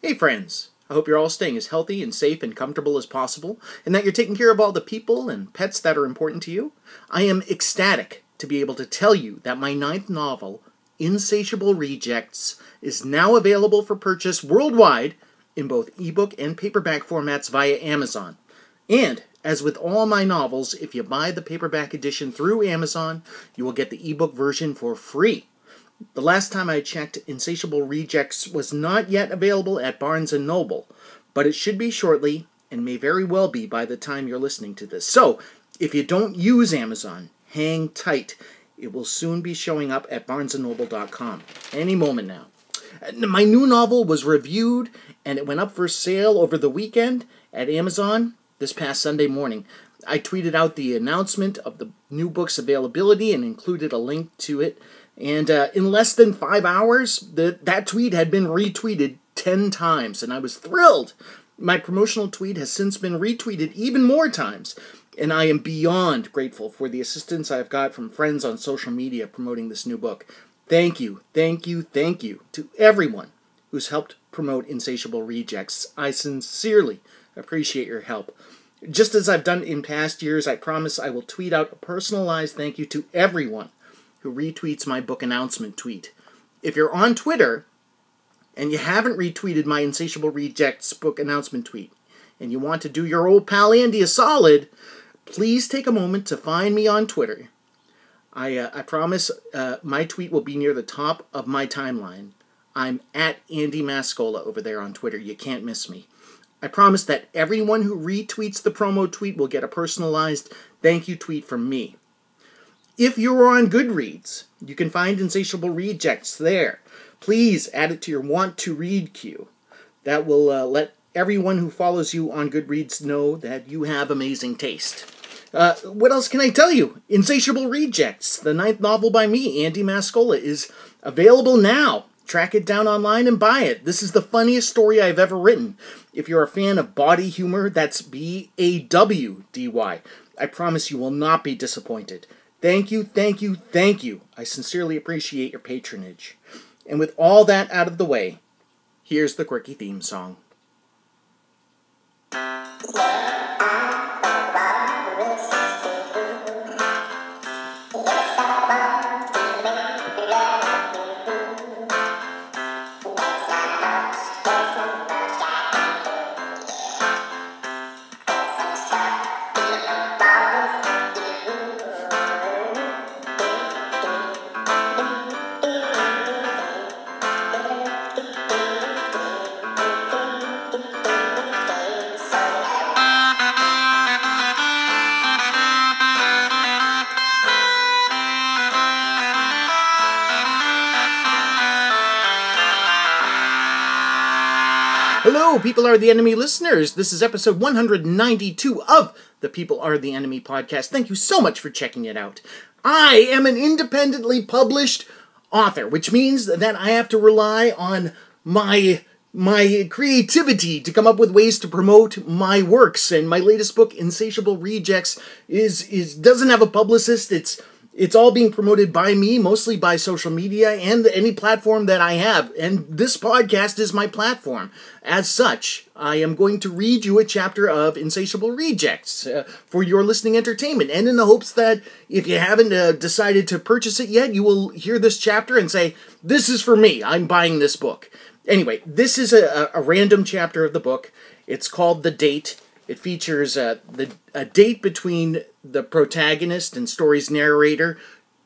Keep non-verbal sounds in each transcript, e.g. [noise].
Hey, friends! I hope you're all staying as healthy and safe and comfortable as possible, and that you're taking care of all the people and pets that are important to you. I am ecstatic to be able to tell you that my ninth novel, Insatiable Rejects, is now available for purchase worldwide in both ebook and paperback formats via Amazon. And as with all my novels, if you buy the paperback edition through Amazon, you will get the ebook version for free. The last time I checked, Insatiable Rejects was not yet available at Barnes & Noble, but it should be shortly and may very well be by the time you're listening to this. So, if you don't use Amazon, hang tight. It will soon be showing up at barnesandnoble.com any moment now. My new novel was reviewed and it went up for sale over the weekend at Amazon this past Sunday morning. I tweeted out the announcement of the new book's availability and included a link to it and uh, in less than five hours, the, that tweet had been retweeted 10 times, and I was thrilled. My promotional tweet has since been retweeted even more times, and I am beyond grateful for the assistance I've got from friends on social media promoting this new book. Thank you, thank you, thank you to everyone who's helped promote Insatiable Rejects. I sincerely appreciate your help. Just as I've done in past years, I promise I will tweet out a personalized thank you to everyone who retweets my book announcement tweet. If you're on Twitter and you haven't retweeted my Insatiable Rejects book announcement tweet, and you want to do your old pal Andy a solid, please take a moment to find me on Twitter. I, uh, I promise uh, my tweet will be near the top of my timeline. I'm at Andy Mascola over there on Twitter. You can't miss me. I promise that everyone who retweets the promo tweet will get a personalized thank you tweet from me. If you're on Goodreads, you can find Insatiable Rejects there. Please add it to your want to read queue. That will uh, let everyone who follows you on Goodreads know that you have amazing taste. Uh, what else can I tell you? Insatiable Rejects, the ninth novel by me, Andy Mascola, is available now. Track it down online and buy it. This is the funniest story I've ever written. If you're a fan of bawdy humor, that's B A W D Y. I promise you will not be disappointed. Thank you, thank you, thank you. I sincerely appreciate your patronage. And with all that out of the way, here's the quirky theme song. Hello, People Are the Enemy listeners. This is episode 192 of the People Are the Enemy podcast. Thank you so much for checking it out. I am an independently published author, which means that I have to rely on my my creativity to come up with ways to promote my works and my latest book insatiable rejects is is doesn't have a publicist it's it's all being promoted by me, mostly by social media and any platform that I have. And this podcast is my platform. As such, I am going to read you a chapter of Insatiable Rejects uh, for your listening entertainment. And in the hopes that if you haven't uh, decided to purchase it yet, you will hear this chapter and say, This is for me. I'm buying this book. Anyway, this is a, a random chapter of the book. It's called The Date. It features uh, the, a date between the protagonist and story's narrator,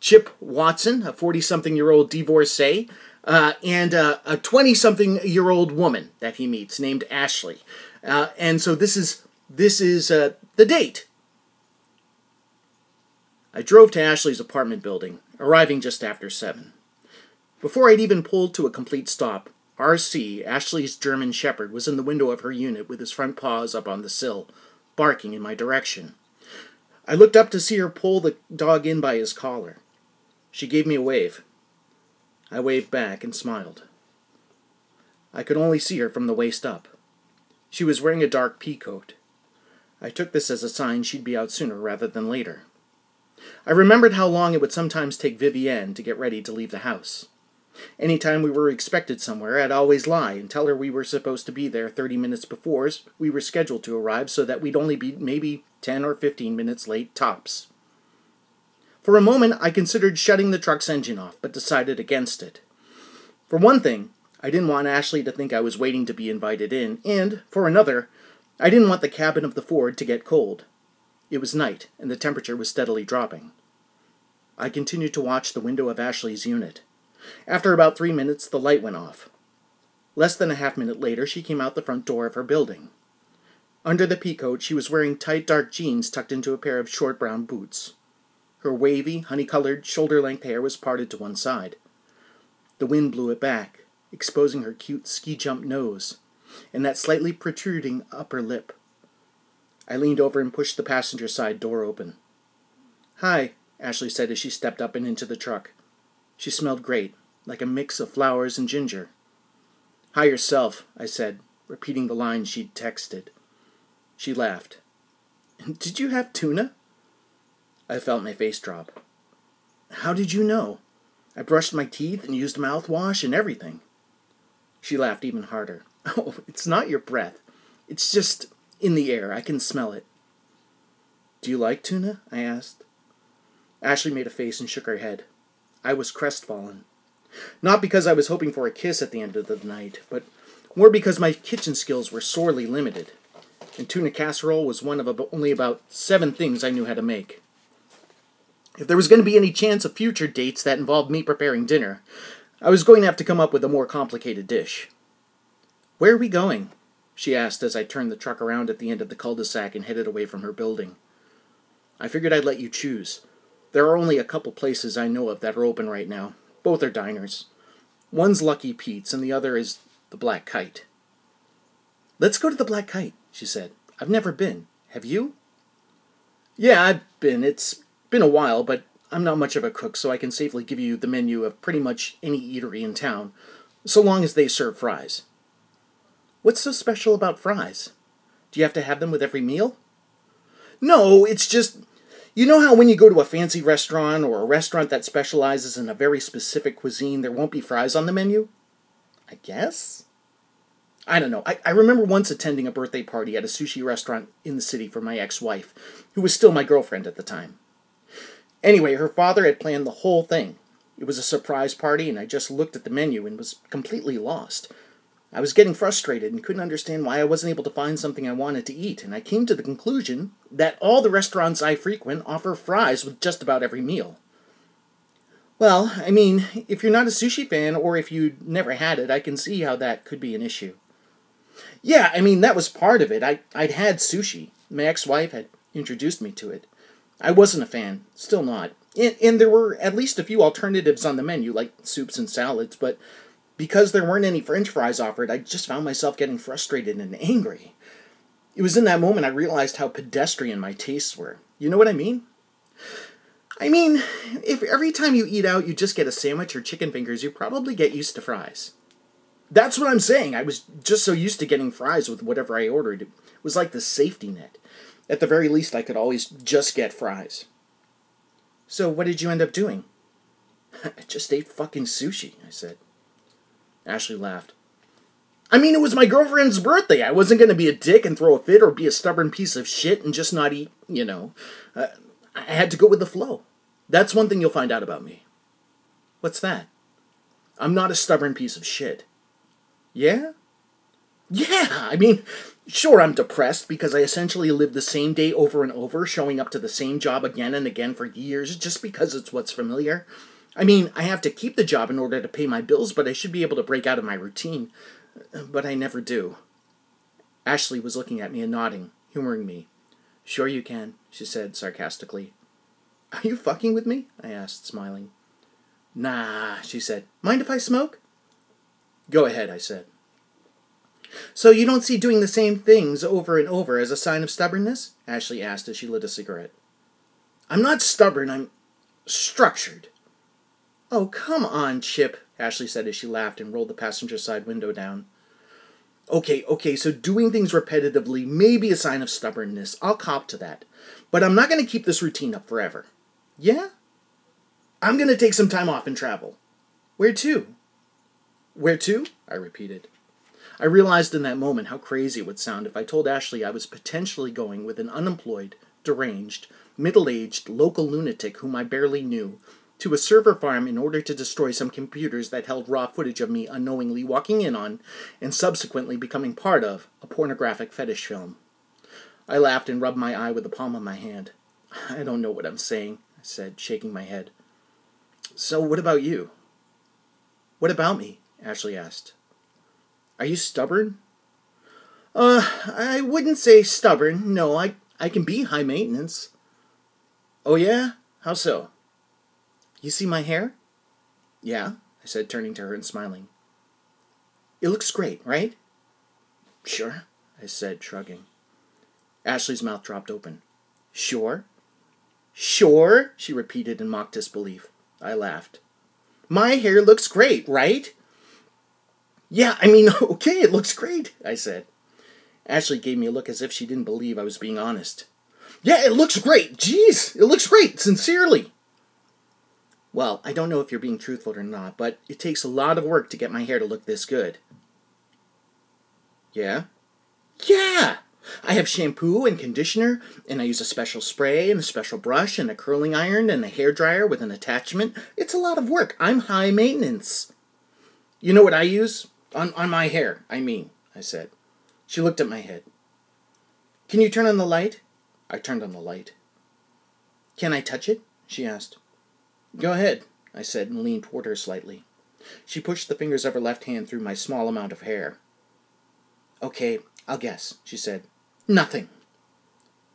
Chip Watson, a 40 something year old divorcee, uh, and uh, a 20 something year old woman that he meets named Ashley. Uh, and so this is, this is uh, the date. I drove to Ashley's apartment building, arriving just after 7. Before I'd even pulled to a complete stop, RC, Ashley's German Shepherd, was in the window of her unit with his front paws up on the sill, barking in my direction. I looked up to see her pull the dog in by his collar. She gave me a wave. I waved back and smiled. I could only see her from the waist up. She was wearing a dark pea coat. I took this as a sign she'd be out sooner rather than later. I remembered how long it would sometimes take Vivienne to get ready to leave the house. Anytime we were expected somewhere, I'd always lie and tell her we were supposed to be there 30 minutes before we were scheduled to arrive so that we'd only be maybe 10 or 15 minutes late tops. For a moment, I considered shutting the truck's engine off, but decided against it. For one thing, I didn't want Ashley to think I was waiting to be invited in, and, for another, I didn't want the cabin of the Ford to get cold. It was night, and the temperature was steadily dropping. I continued to watch the window of Ashley's unit. After about three minutes, the light went off. Less than a half minute later, she came out the front door of her building. Under the peacoat, she was wearing tight dark jeans tucked into a pair of short brown boots. Her wavy, honey colored, shoulder length hair was parted to one side. The wind blew it back, exposing her cute ski jump nose and that slightly protruding upper lip. I leaned over and pushed the passenger side door open. Hi, Ashley said as she stepped up and into the truck. She smelled great, like a mix of flowers and ginger. Hi yourself, I said, repeating the line she'd texted. She laughed. Did you have tuna? I felt my face drop. How did you know? I brushed my teeth and used mouthwash and everything. She laughed even harder. [laughs] Oh, it's not your breath. It's just in the air. I can smell it. Do you like tuna? I asked. Ashley made a face and shook her head. I was crestfallen. Not because I was hoping for a kiss at the end of the night, but more because my kitchen skills were sorely limited, and tuna casserole was one of only about seven things I knew how to make. If there was going to be any chance of future dates that involved me preparing dinner, I was going to have to come up with a more complicated dish. Where are we going? she asked as I turned the truck around at the end of the cul de sac and headed away from her building. I figured I'd let you choose. There are only a couple places I know of that are open right now. Both are diners. One's Lucky Pete's, and the other is the Black Kite. Let's go to the Black Kite, she said. I've never been. Have you? Yeah, I've been. It's been a while, but I'm not much of a cook, so I can safely give you the menu of pretty much any eatery in town, so long as they serve fries. What's so special about fries? Do you have to have them with every meal? No, it's just you know how when you go to a fancy restaurant or a restaurant that specializes in a very specific cuisine, there won't be fries on the menu? I guess? I don't know. I, I remember once attending a birthday party at a sushi restaurant in the city for my ex wife, who was still my girlfriend at the time. Anyway, her father had planned the whole thing. It was a surprise party, and I just looked at the menu and was completely lost. I was getting frustrated and couldn't understand why I wasn't able to find something I wanted to eat, and I came to the conclusion that all the restaurants I frequent offer fries with just about every meal. Well, I mean, if you're not a sushi fan or if you never had it, I can see how that could be an issue. Yeah, I mean, that was part of it. I, I'd had sushi. My ex wife had introduced me to it. I wasn't a fan, still not. And, and there were at least a few alternatives on the menu, like soups and salads, but because there weren't any french fries offered, I just found myself getting frustrated and angry. It was in that moment I realized how pedestrian my tastes were. You know what I mean? I mean, if every time you eat out you just get a sandwich or chicken fingers, you probably get used to fries. That's what I'm saying. I was just so used to getting fries with whatever I ordered. It was like the safety net. At the very least, I could always just get fries. So, what did you end up doing? I [laughs] just ate fucking sushi, I said. Ashley laughed. I mean, it was my girlfriend's birthday. I wasn't going to be a dick and throw a fit or be a stubborn piece of shit and just not eat, you know. Uh, I had to go with the flow. That's one thing you'll find out about me. What's that? I'm not a stubborn piece of shit. Yeah? Yeah, I mean, sure, I'm depressed because I essentially live the same day over and over, showing up to the same job again and again for years just because it's what's familiar. I mean, I have to keep the job in order to pay my bills, but I should be able to break out of my routine. Uh, but I never do. Ashley was looking at me and nodding, humoring me. Sure you can, she said sarcastically. Are you fucking with me? I asked, smiling. Nah, she said. Mind if I smoke? Go ahead, I said. So you don't see doing the same things over and over as a sign of stubbornness? Ashley asked as she lit a cigarette. I'm not stubborn, I'm structured. Oh, come on, Chip, Ashley said as she laughed and rolled the passenger side window down. Okay, okay, so doing things repetitively may be a sign of stubbornness. I'll cop to that. But I'm not going to keep this routine up forever. Yeah? I'm going to take some time off and travel. Where to? Where to? I repeated. I realized in that moment how crazy it would sound if I told Ashley I was potentially going with an unemployed, deranged, middle aged local lunatic whom I barely knew to a server farm in order to destroy some computers that held raw footage of me unknowingly walking in on and subsequently becoming part of a pornographic fetish film. I laughed and rubbed my eye with the palm of my hand. I don't know what I'm saying, I said, shaking my head. So, what about you? What about me? Ashley asked. Are you stubborn? Uh, I wouldn't say stubborn. No, I, I can be high maintenance. Oh, yeah? How so? You see my hair? Yeah, I said, turning to her and smiling. It looks great, right? Sure, I said, shrugging. Ashley's mouth dropped open. Sure? Sure, she repeated in mock disbelief. I laughed. My hair looks great, right? Yeah, I mean, [laughs] okay, it looks great, I said. Ashley gave me a look as if she didn't believe I was being honest. Yeah, it looks great. Jeez, it looks great, sincerely. Well, I don't know if you're being truthful or not, but it takes a lot of work to get my hair to look this good. Yeah? Yeah! I have shampoo and conditioner, and I use a special spray and a special brush and a curling iron and a hair dryer with an attachment. It's a lot of work. I'm high maintenance. You know what I use? On, on my hair, I mean, I said. She looked at my head. Can you turn on the light? I turned on the light. Can I touch it? she asked. Go ahead, I said and leaned toward her slightly. She pushed the fingers of her left hand through my small amount of hair. Okay, I'll guess, she said. Nothing.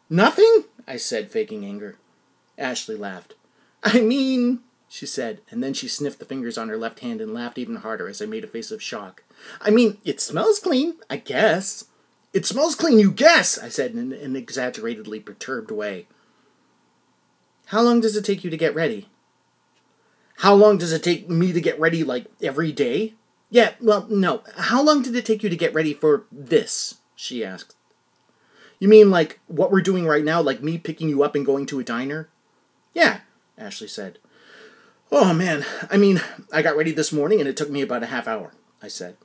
Nothing? I said, faking anger. Ashley laughed. I mean, she said, and then she sniffed the fingers on her left hand and laughed even harder as I made a face of shock. I mean, it smells clean, I guess. It smells clean, you guess, I said in an exaggeratedly perturbed way. How long does it take you to get ready? How long does it take me to get ready, like, every day? Yeah, well, no. How long did it take you to get ready for this? She asked. You mean, like, what we're doing right now, like me picking you up and going to a diner? Yeah, Ashley said. Oh, man. I mean, I got ready this morning and it took me about a half hour, I said.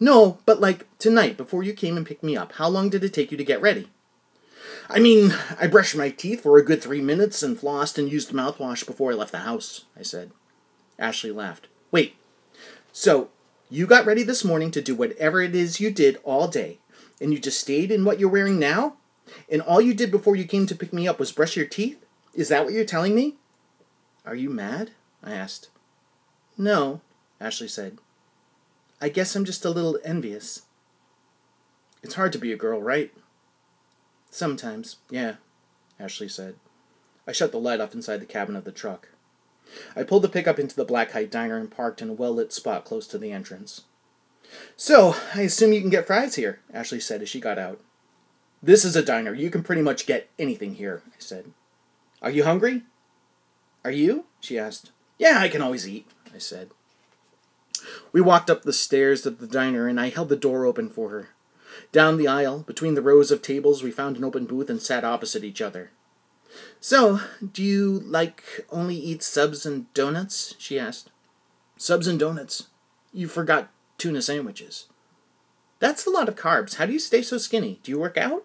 No, but like tonight, before you came and picked me up, how long did it take you to get ready? I mean, I brushed my teeth for a good three minutes and flossed and used mouthwash before I left the house, I said. Ashley laughed. Wait, so you got ready this morning to do whatever it is you did all day, and you just stayed in what you're wearing now? And all you did before you came to pick me up was brush your teeth? Is that what you're telling me? Are you mad? I asked. No, Ashley said. I guess I'm just a little envious. It's hard to be a girl, right? Sometimes, yeah, Ashley said. I shut the light off inside the cabin of the truck. I pulled the pickup into the Black Kite Diner and parked in a well lit spot close to the entrance. So, I assume you can get fries here, Ashley said as she got out. This is a diner. You can pretty much get anything here, I said. Are you hungry? Are you? she asked. Yeah, I can always eat, I said. We walked up the stairs of the diner, and I held the door open for her. Down the aisle, between the rows of tables, we found an open booth and sat opposite each other. So, do you, like, only eat subs and donuts? she asked. Subs and donuts. You forgot tuna sandwiches. That's a lot of carbs. How do you stay so skinny? Do you work out?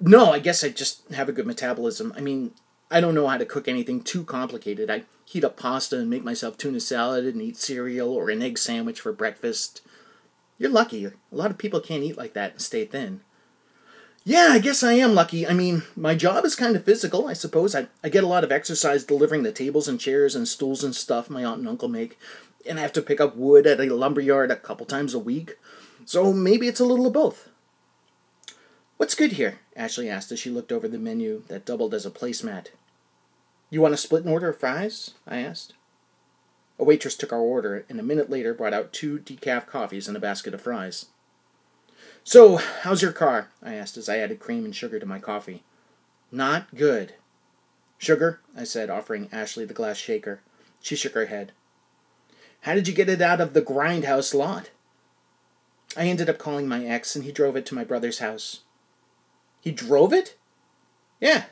No, I guess I just have a good metabolism. I mean, I don't know how to cook anything too complicated. I heat up pasta and make myself tuna salad and eat cereal or an egg sandwich for breakfast. You're lucky. A lot of people can't eat like that and stay thin. Yeah, I guess I am lucky. I mean, my job is kind of physical, I suppose. I, I get a lot of exercise delivering the tables and chairs and stools and stuff my aunt and uncle make, and I have to pick up wood at a lumber yard a couple times a week. So maybe it's a little of both. What's good here? Ashley asked as she looked over the menu that doubled as a placemat. You want to split an order of fries? I asked. A waitress took our order and a minute later brought out two decaf coffees and a basket of fries. So, how's your car? I asked as I added cream and sugar to my coffee. Not good. Sugar? I said, offering Ashley the glass shaker. She shook her head. How did you get it out of the grindhouse lot? I ended up calling my ex, and he drove it to my brother's house. He drove it? Yeah.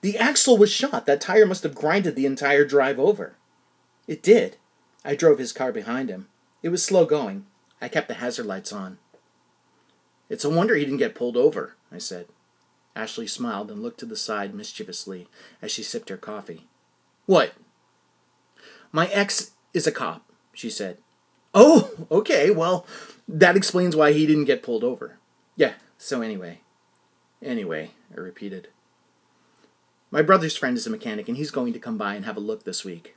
The axle was shot. That tire must have grinded the entire drive over. It did. I drove his car behind him. It was slow going. I kept the hazard lights on. It's a wonder he didn't get pulled over, I said. Ashley smiled and looked to the side mischievously as she sipped her coffee. What? My ex is a cop, she said. Oh, okay, well, that explains why he didn't get pulled over. Yeah, so anyway. Anyway, I repeated. My brother's friend is a mechanic, and he's going to come by and have a look this week.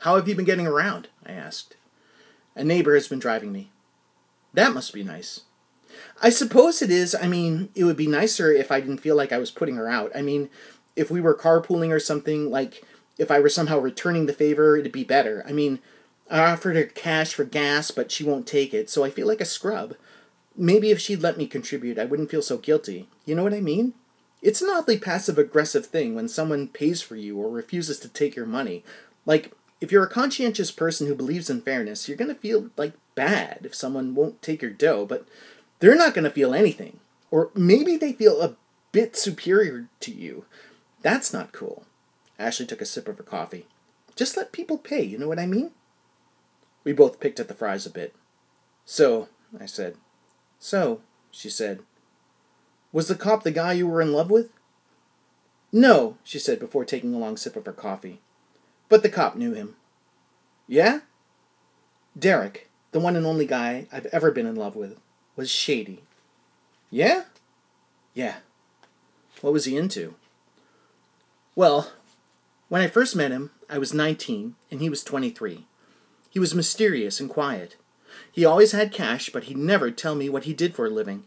How have you been getting around? I asked. A neighbor has been driving me. That must be nice. I suppose it is. I mean, it would be nicer if I didn't feel like I was putting her out. I mean, if we were carpooling or something, like if I were somehow returning the favor, it'd be better. I mean, I offered her cash for gas, but she won't take it, so I feel like a scrub. Maybe if she'd let me contribute, I wouldn't feel so guilty. You know what I mean? It's an oddly passive aggressive thing when someone pays for you or refuses to take your money. Like, if you're a conscientious person who believes in fairness, you're going to feel like bad if someone won't take your dough, but they're not going to feel anything. Or maybe they feel a bit superior to you. That's not cool. Ashley took a sip of her coffee. Just let people pay, you know what I mean? We both picked at the fries a bit. So, I said. So, she said. Was the cop the guy you were in love with? No, she said before taking a long sip of her coffee. But the cop knew him. Yeah? Derek, the one and only guy I've ever been in love with, was shady. Yeah? Yeah. What was he into? Well, when I first met him, I was 19 and he was 23. He was mysterious and quiet. He always had cash, but he'd never tell me what he did for a living.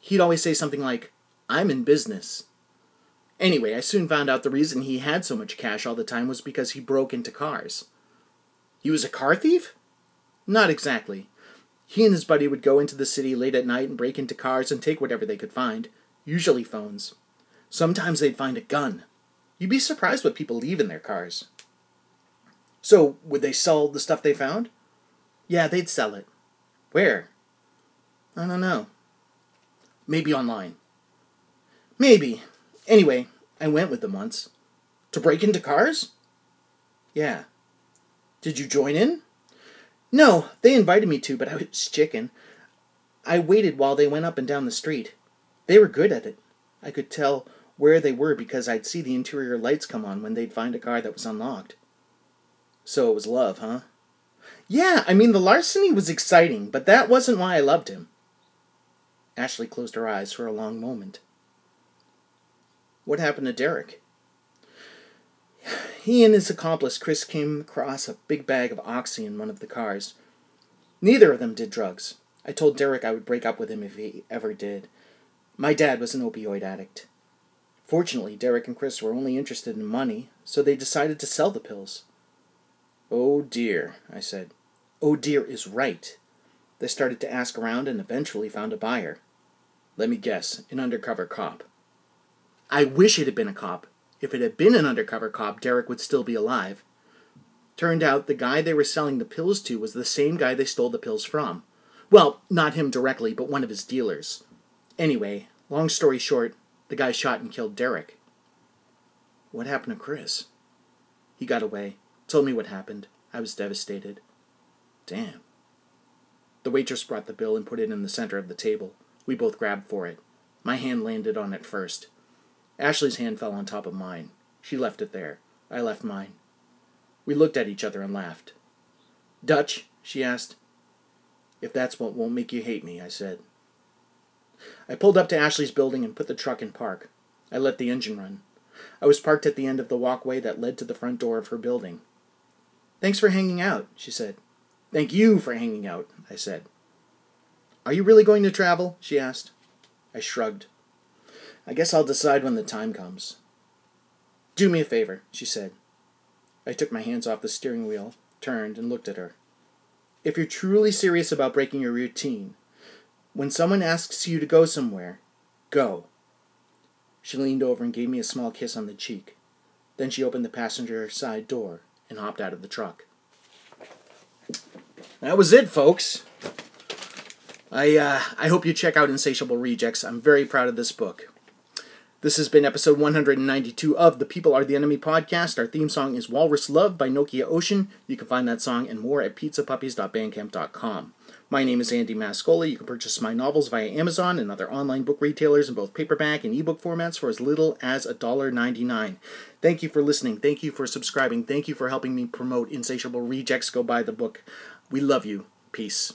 He'd always say something like, I'm in business. Anyway, I soon found out the reason he had so much cash all the time was because he broke into cars. He was a car thief? Not exactly. He and his buddy would go into the city late at night and break into cars and take whatever they could find, usually phones. Sometimes they'd find a gun. You'd be surprised what people leave in their cars. So, would they sell the stuff they found? Yeah, they'd sell it. Where? I don't know. Maybe online. Maybe. Anyway, I went with them once. To break into cars? Yeah. Did you join in? No, they invited me to, but I was chicken. I waited while they went up and down the street. They were good at it. I could tell where they were because I'd see the interior lights come on when they'd find a car that was unlocked. So it was love, huh? Yeah, I mean, the larceny was exciting, but that wasn't why I loved him. Ashley closed her eyes for a long moment. What happened to Derek? He and his accomplice, Chris, came across a big bag of oxy in one of the cars. Neither of them did drugs. I told Derek I would break up with him if he ever did. My dad was an opioid addict. Fortunately, Derek and Chris were only interested in money, so they decided to sell the pills. Oh dear, I said. Oh dear is right. They started to ask around and eventually found a buyer. Let me guess, an undercover cop. I wish it had been a cop. If it had been an undercover cop, Derek would still be alive. Turned out the guy they were selling the pills to was the same guy they stole the pills from. Well, not him directly, but one of his dealers. Anyway, long story short, the guy shot and killed Derek. What happened to Chris? He got away, told me what happened. I was devastated. Damn. The waitress brought the bill and put it in the center of the table. We both grabbed for it. My hand landed on it first. Ashley's hand fell on top of mine. She left it there. I left mine. We looked at each other and laughed. Dutch? she asked. If that's what won't make you hate me, I said. I pulled up to Ashley's building and put the truck in park. I let the engine run. I was parked at the end of the walkway that led to the front door of her building. Thanks for hanging out, she said. Thank you for hanging out, I said. Are you really going to travel? she asked. I shrugged. I guess I'll decide when the time comes. Do me a favor, she said. I took my hands off the steering wheel, turned, and looked at her. If you're truly serious about breaking your routine, when someone asks you to go somewhere, go. She leaned over and gave me a small kiss on the cheek. Then she opened the passenger side door and hopped out of the truck. That was it, folks. I uh, I hope you check out Insatiable Rejects. I'm very proud of this book. This has been episode 192 of the People Are the Enemy podcast. Our theme song is Walrus Love by Nokia Ocean. You can find that song and more at pizzapuppies.bandcamp.com. My name is Andy Mascola. You can purchase my novels via Amazon and other online book retailers in both paperback and ebook formats for as little as $1.99. Thank you for listening. Thank you for subscribing. Thank you for helping me promote Insatiable Rejects Go Buy the Book. We love you. Peace.